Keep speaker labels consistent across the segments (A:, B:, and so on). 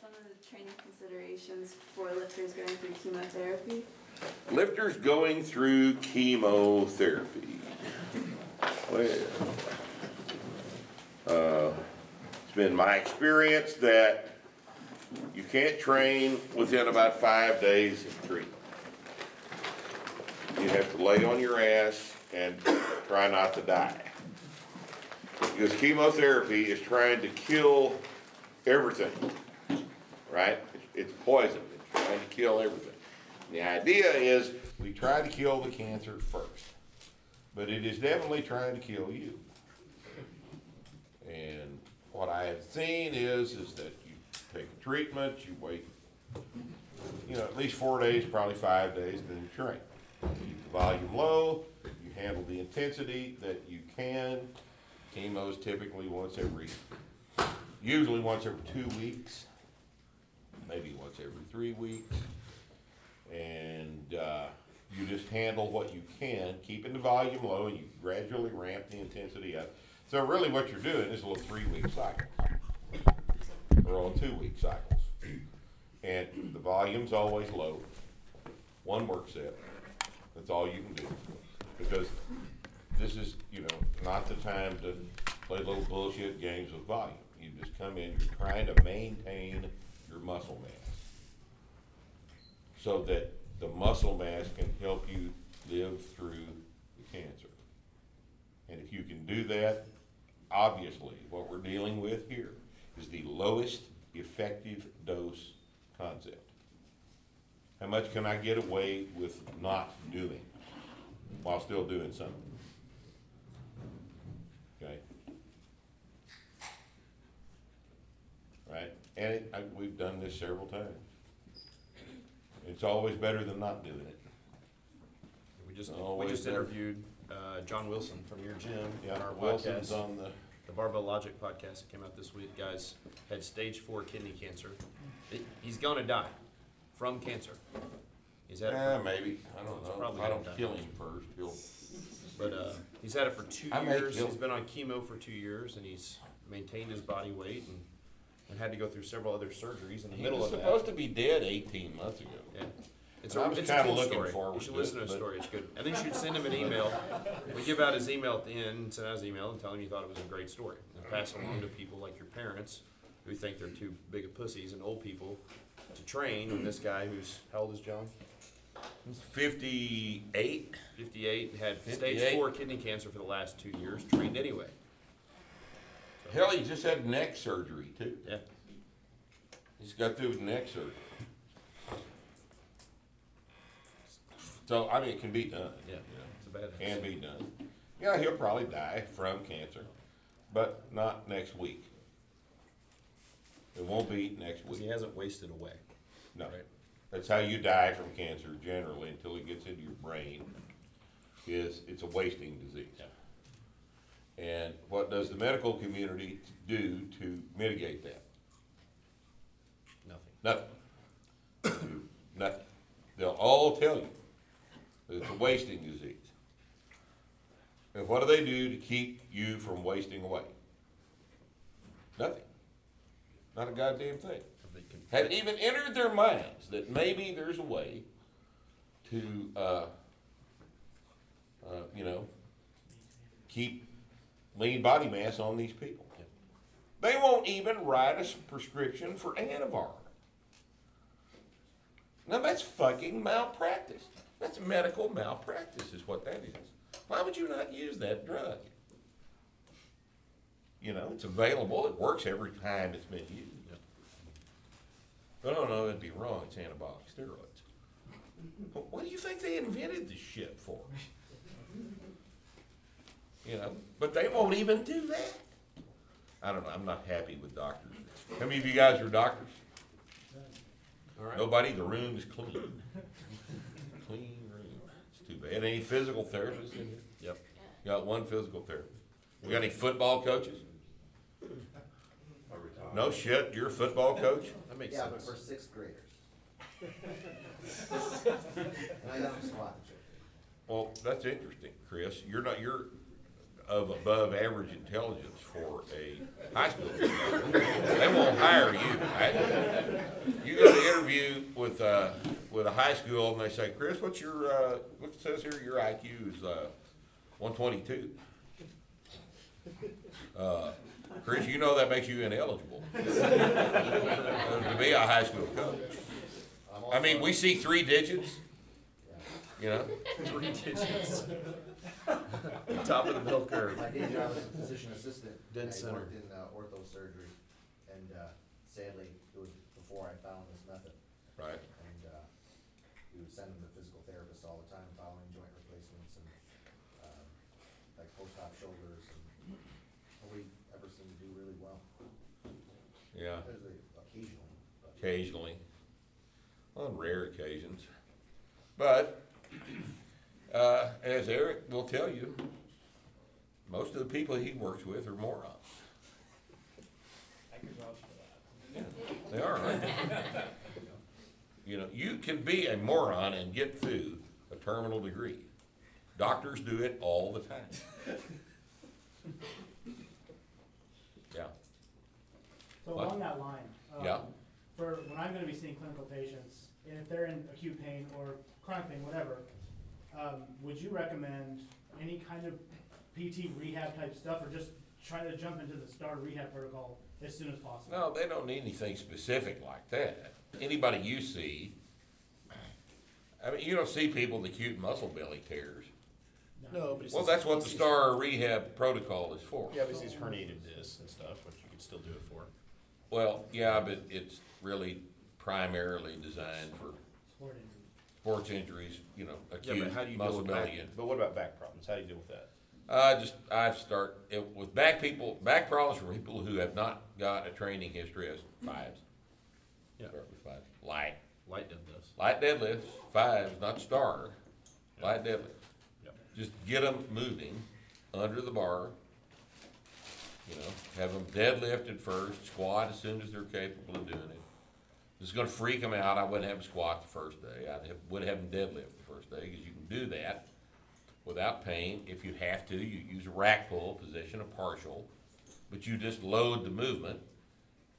A: some of the training considerations for lifters going through chemotherapy?
B: Lifters going through chemotherapy. Well, uh, it's been my experience that you can't train within about five days of treatment. You have to lay on your ass and try not to die. Because chemotherapy is trying to kill everything, right? It's poison, it's trying to kill everything. The idea is we try to kill the cancer first, but it is definitely trying to kill you. And what I have seen is, is that you take a treatment, you wait, you know, at least four days, probably five days, then you train. Keep the volume low, you handle the intensity that you can. Chemo's typically once every, usually once every two weeks, once every three weeks. And, uh, you just handle what you can, keeping the volume low, and you gradually ramp the intensity up. So really what you're doing is a little three-week cycle, or on two-week cycles. And the volume's always low, one work set, that's all you can do. Because this is, you know, not the time to play little bullshit games with volume. You just come in, you're trying to maintain your muscle mass so that the muscle mass can help you live through the cancer. And if you can do that, obviously, what we're dealing with here is the lowest effective dose concept. How much can I get away with not doing while still doing something? Okay? Right? And it, I, we've done this several times. It's always better than not doing it.
C: We just, we
B: Always
C: just
B: there.
C: interviewed, uh, John Wilson from your gym on
B: Yeah,
C: our
B: Wilson's
C: podcast.
B: on the,
C: The Barbell Logic podcast that came out this week, guys, had stage four kidney cancer. He- He's gonna die from cancer. He's had
B: eh,
C: it
B: maybe, I don't
C: It's
B: know,
C: probably
B: I don't
C: gonna
B: kill him first, he'll,
C: for, but, uh, he's had it for two
B: I may
C: years.
B: kill-
C: He's been on chemo for two years and he's maintained his body weight and, and had to go through several other surgeries in the
B: he
C: middle
B: was
C: of
B: supposed to be dead eighteen months ago.
C: Yeah. It's
B: And I
C: a,
B: was
C: it's a
B: kinda
C: cool
B: looking
C: story.
B: forward
C: You should
B: to
C: listen
B: it,
C: to his
B: but-
C: story, it's good. I think you should send him an email. We give out his email at the end, send out his email and tell him you thought it was a great story. And pass it along to people like your parents who think they're too big of pussies and old people to train. And this guy who's, how old is John?
B: Fifty-eight?
C: Fifty-eight, had stage
B: 58.
C: four kidney cancer for the last two years, trained anyway.
B: Hell, he just had neck surgery too.
C: Yeah.
B: He's got through with neck surgery. So, I mean, it can be done.
C: Yeah,
B: you know.
C: it's a bad.
B: can be done. Yeah, he'll probably die from cancer, but not next week. It won't be next week.
C: Because he
B: week.
C: hasn't wasted away.
B: No.
C: Right.
B: That's how you die from cancer generally until it gets into your brain, is it's a wasting disease.
C: Yeah.
B: And what does the medical community do to mitigate that?
C: Nothing.
B: Nothing. Nothing. They'll all tell you it's a wasting disease. And what do they do to keep you from wasting away? Nothing. Not a goddamn thing. Had even entered their minds that maybe there's a way to, uh, uh, you know, keep lean body mass on these people. They won't even write a prescription for Anavar. Now that's fucking malpractice. That's medical malpractice is what that is. Why would you not use that drug? You know, it's available, it works every time it's been used. But no, no, it'd be wrong, it's anabolic steroids. Wh- What do you think they invented this shit for? You know, but they won't even do that. I don't know, I'm not happy with doctors. How many of you guys are doctors?
C: All right.
B: Nobody, the room is clean. Clean room, it's too bad. Any physical therapists in here?
C: Yep.
B: You Got one physical therapist. We got any football coaches? No shit, you're a football coach?
C: That makes
D: Yeah, but for sixth graders. And I don't squat.
B: Well, that's interesting, Chris. You're not, you're of above average intelligence for a high school. student. They won't hire you, right? You go to interview with, uh, with a high school and they say, Chris, what's your, uh, what it says here, your IQ is, uh, one twenty-two. Uh, Chris, you know that makes you ineligible to be a high school coach.
D: I'm
B: mean, we see three digits, you know?
C: Three digits. Top of the bell curve.
D: My day job is a physician assistant.
C: Dead
D: I
C: center.
D: worked in uh, ortho surgery, and uh, sadly, it was before I found this method.
B: Right.
D: And uh, we would send them to physical therapists all the time, following joint replacements and, um, like post-op shoulders, and nobody ever seemed to do really well.
B: Yeah,
D: There's the but.
B: occasionally, on rare occasions. But, uh, as Eric will tell you, most of the people he works with are morons.
E: I can vouch for that.
B: They are, aren't they? You know, you can be a moron and get through a terminal degree. Doctors do it all the time. Yeah,
E: So
B: What?
E: along that line, um,
B: Yeah.
E: for when I'm gonna be seeing clinical patients, and if they're in acute pain or chronic pain, whatever, um, would you recommend any kind of PT rehab type stuff, or just try to jump into the STAR rehab protocol as soon as possible?
B: no, they don't need anything specific like that. Anybody you see, I mean, you don't see people with acute muscle belly tears.
C: No, but it's.
B: Well, that's what the STAR rehab protocol is for.
C: Yeah, but it's these herniated discs and stuff, which you could still do it for.
B: Well, yeah, but it's really primarily designed for
E: Sport injuries.
B: sports injuries, you know,
C: Yeah,
B: acute
C: but how do you deal
B: muscle
C: with
B: belly. in-
C: but what about back problems? How do you deal with that?
B: Uh, just, I start, it, with back people, back problems for people who have not got a training history as fives.
C: Yeah.
B: Start with five. Light,
C: Light deadlifts.
B: light deadlifts, fives, not star, light deadlifts.
C: Yep.
B: Just get them moving under the bar. You know, have them deadlifted first, squat as soon as they're capable of doing it. This is gonna freak them out. I wouldn't have them squat the first day. I'd would have them deadlift the first day, cause you can do that without pain. If you have to, you use a rack pull position, a partial, but you just load the movement.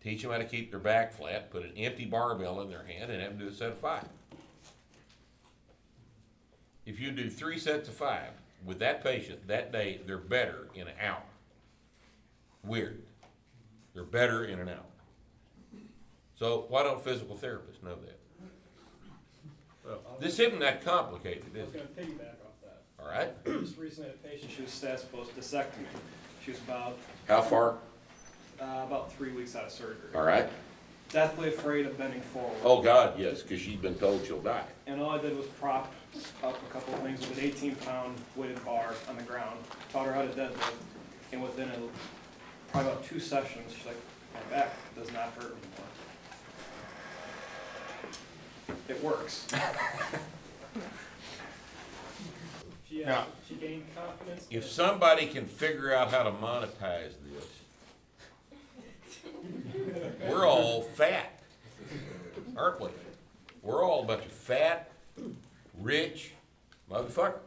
B: Teach them how to keep their back flat, put an empty barbell in their hand and have them do a set of five. If you do three sets of five with that patient that day, they're better in an hour. Weird. They're better in an hour. So why don't physical therapists know that?
C: Well,
B: This isn't that complicated,
F: I was
B: is
F: gonna
B: it?
F: piggyback off that.
B: All right?
F: Just recently had a patient, she was status post discectomy. She was about,
B: How far?
F: uh, about three weeks out of surgery.
B: All right.
F: Deathly afraid of bending forward.
B: Oh, God, yes, because she's been told she'll die.
F: And all I did was prop up a couple of things with an eighteen pound weighted bar on the ground, taught her how to deadlift. And within a, probably about two sessions, she's like, my back does not hurt anymore. It works. She, uh,
B: Now-
F: she gained confidence.
B: If somebody can figure out how to monetize this, we're all fat, aren't we? We're all a bunch of fat, rich motherfuckers.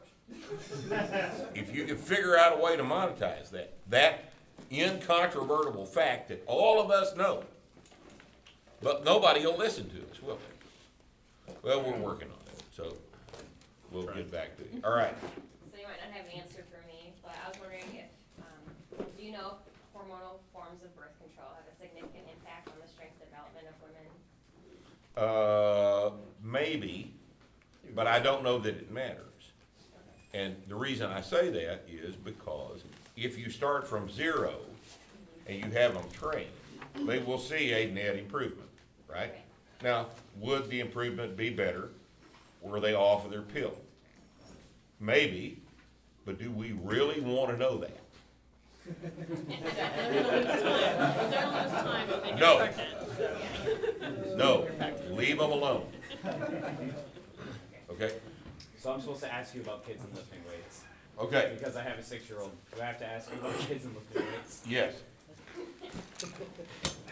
B: If you can figure out a way to monetize that, that incontrovertible fact that all of us know, but nobody will listen to us, will they? Well, we're working on it, so we'll get back to you. All right.
G: So you might not have an answer for me, but I was wondering if, um, do you know if hormonal forms of birth control have a significant impact on the strength development of women?
B: Uh, maybe, but I don't know that it matters. And the reason I say that is because if you start from zero and you have them trained, they will see a net improvement, right? Now, would the improvement be better were they off of their pill? Maybe, but do we really wanna know that? No. No, leave them alone. Okay,
H: So I'm supposed to ask you about kids and lifting weights
B: okay,
H: because I have a six-year-old. Do I have to ask you about kids and lifting weights?
B: yes.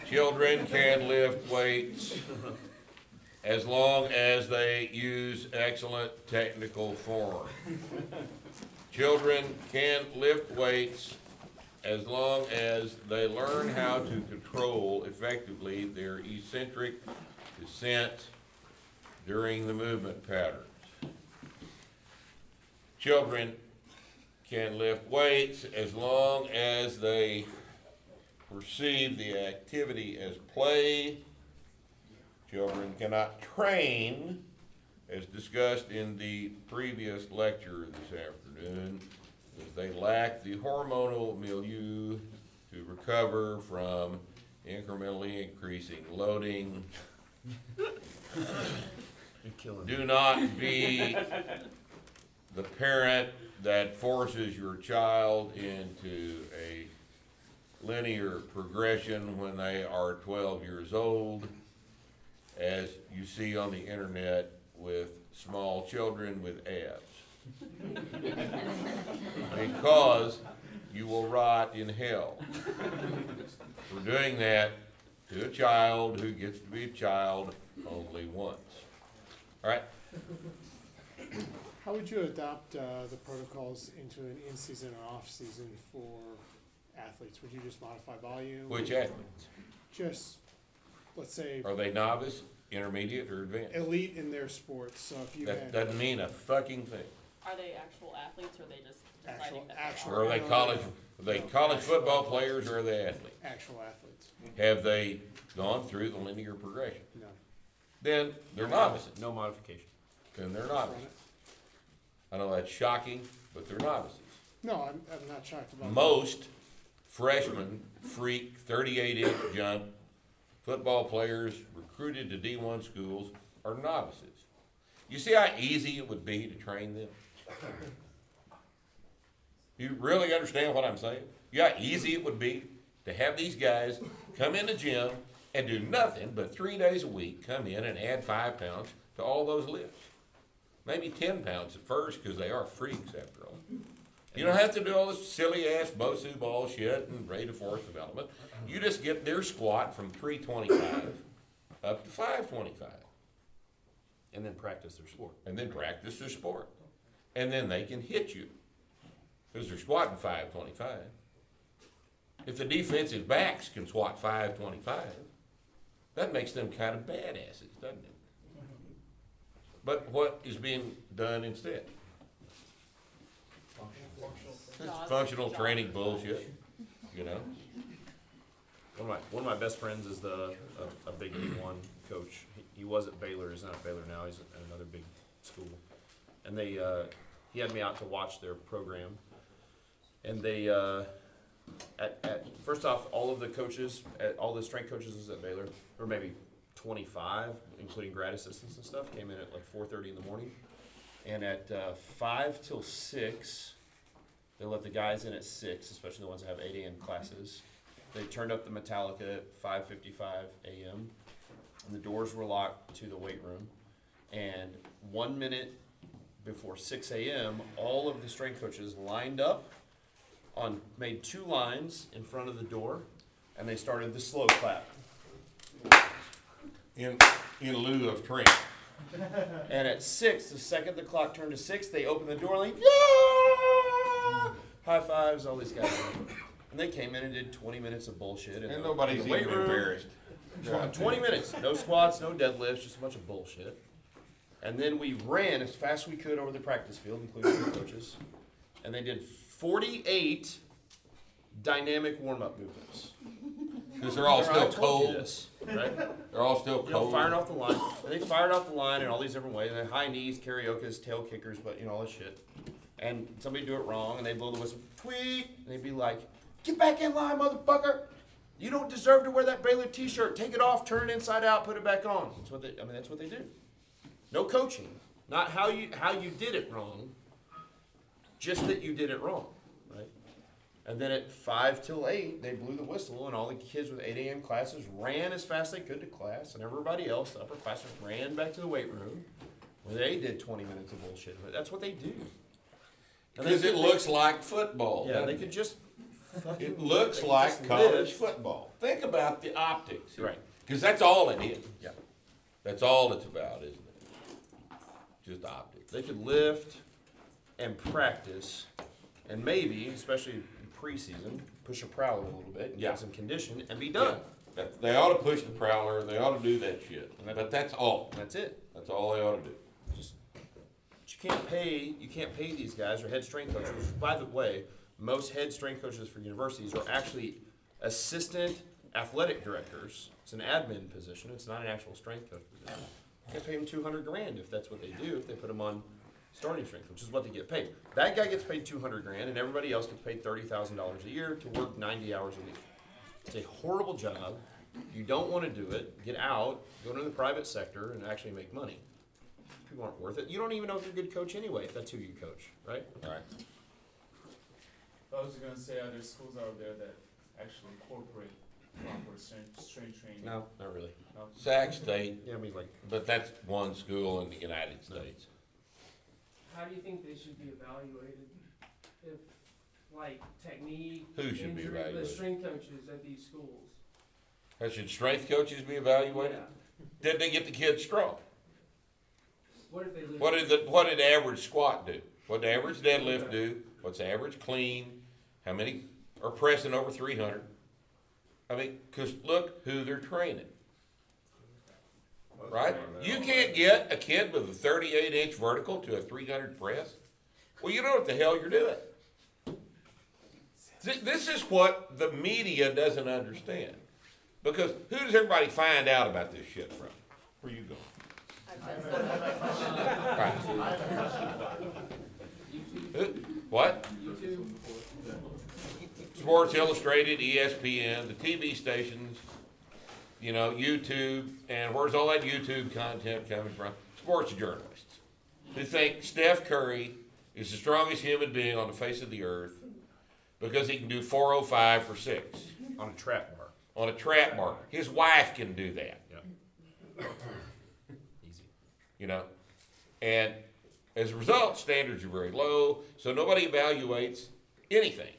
B: Children can lift weights as long as they use excellent technical form. Children can lift weights as long as they learn how to control effectively their eccentric descent during the movement patterns. Children can lift weights as long as they perceive the activity as play. Children cannot train, as discussed in the previous lecture this afternoon, as they lack the hormonal milieu to recover from incrementally increasing loading.
C: You're killing me.
B: Do not be the parent that forces your child into a linear progression when they are twelve years old, as you see on the internet with small children with abs. Because you will rot in hell for doing that to a child who gets to be a child only once. All right?
I: How would you adopt uh, the protocols into an in-season or off-season for athletes? Would you just modify volume?
B: Which athletes?
I: Just, let's say,
B: Are they novice, intermediate, or advanced?
I: elite in their sports, so if you
B: That
I: had
B: doesn't mean a fucking thing.
J: Are they actual athletes or are they just
I: actual,
J: deciding that they
I: actual.
B: Or are they college, are they college football players or are they athletes?
I: Actual athletes,
B: Have they gone through the linear progression?
I: no.
B: Then they're novices,
C: No modification.
B: then they're novices. I know that's shocking, but they're novices.
I: No, I'm, I'm not shocked about. that.
B: Most freshmen, freak, thirty-eight inch jump, football players recruited to D one schools are novices. You see how easy it would be to train them? You really understand what I'm saying? You know how easy it would be to have these guys come in the gym and do nothing but three days a week, come in and add five pounds to all those lifts. Maybe ten pounds at first, because they are freaks after all. You don't have to do all this silly ass BOSU ball shit and rate of force development. You just get their squat from three twenty-five up to five twenty-five,
C: And then practice their sport.
B: and then practice their sport. And then they can hit you, because they're squatting five twenty-five. If the defensive backs can squat five twenty-five, that makes them kind of badasses, doesn't it? But what is being done instead? This functional training bullshit, you know?
C: One of my one of my best friends is the a, a big D one coach. He, he was at Baylor. He's not at Baylor now. He's at another big school. And they uh, he had me out to watch their program. And they uh, at, at first off, all of the coaches, at, all the strength coaches at Baylor, or maybe twenty five, including grad assistants and stuff, came in at like four thirty in the morning. And at uh, five till six, they let the guys in at six, especially the ones that have eight a.m. classes. They turned up the Metallica at 5:55 a.m. and the doors were locked to the weight room. And one minute before 6 a.m., all of the strength coaches lined up on made two lines in front of the door, and they started the slow clap.
B: In, in lieu of training.
C: And at six, the second the clock turned to six, they opened the door and like yeah, high fives, all these guys. And they came in and did 20 minutes of bullshit.
B: And nobody's
C: weight
B: even
C: room.
B: embarrassed.
C: Tw- 20 minutes, no squats, no deadlifts, just a bunch of bullshit. And then we ran as fast as we could over the practice field, including the coaches. And they did 48 dynamic warm up movements.
B: Because they're all
C: Remember, I
B: still
C: told you
B: cold.
C: this, right?
B: They're all still
C: You know,
B: cold.
C: firing off the line. And they fired off the line in all these different ways. And high knees, karaoke's, tail kickers, but you know, all this shit. And somebody do it wrong, and they blow the whistle, tweet, and they'd be like, "Get back in line, motherfucker! You don't deserve to wear that Baylor T-shirt. Take it off, turn it inside out, put it back on." That's what they. I mean, that's what they do. No coaching, not how you how you did it wrong. Just that you did it wrong, right? And then at five till eight, they blew the whistle, and all the kids with eight a.m. classes ran as fast as they could to class, and everybody else, the upperclassmen, ran back to the weight room, where they did twenty minutes of bullshit. But that's what they do.
B: Because it looks like football.
C: Yeah,
B: doesn't
C: they
B: it?
C: could just. fucking-
B: It looks like college
C: live.
B: football. Think about the optics.
C: Right.
B: Because that's all it is.
C: Yeah.
B: That's all it's about, isn't it? Just optics.
C: They could lift and practice, and maybe, especially in preseason, push a prowler a little bit and
B: Yeah.
C: get some condition and be done.
B: That- They ought to push the prowler, they ought to do that shit. But that's all.
C: That's it.
B: That's all they ought to do.
C: You can't pay you can't pay these guys or head strength coaches. By the way, most head strength coaches for universities are actually assistant athletic directors. It's an admin position. It's not an actual strength coach position. You can't pay them two hundred grand if that's what they do. If they put them on starting strength, which is what they get paid. That guy gets paid two hundred grand, and everybody else gets paid thirty thousand dollars a year to work ninety hours a week. It's a horrible job. You don't want to do it. Get out. Go into the private sector and actually make money people aren't worth it. You don't even know if you're a good coach anyway, if that's who you coach, right?
B: All right.
H: I was gonna say, are there schools out there that actually incorporate proper strength, strength training?
C: No, not really.
H: No?
B: Sac State,
C: Yeah, I mean, like,
B: but that's one school in the United States.
K: How do you think they should be evaluated? If, like, technique,
B: Who should be
K: injury, the
B: evaluated?
K: strength coaches at these schools?
B: How should strength coaches be evaluated?
K: Yeah.
B: Did they get the kids strong?
K: What if they lose?
B: What did the, what did the average squat do? What did the average deadlift do? What's the average clean? How many are pressing over three hundred? I mean, cause look who they're training, right? You can't get a kid with a thirty-eight inch vertical to a three hundred press. Well, you know what the hell you're doing. This is what the media doesn't understand. Because who does everybody find out about this shit from? Where you going? Right. Who- What? Sports Illustrated, ESPN, the TV stations, you know, YouTube, and where's all that YouTube content coming from? Sports journalists who think Steph Curry is the strongest human being on the face of the earth because he can do 405 for six
C: on a trap bar.
B: on a trap bar. His wife can do that.
C: Easy.
B: You know. And as a result, standards are very low, so nobody evaluates anything.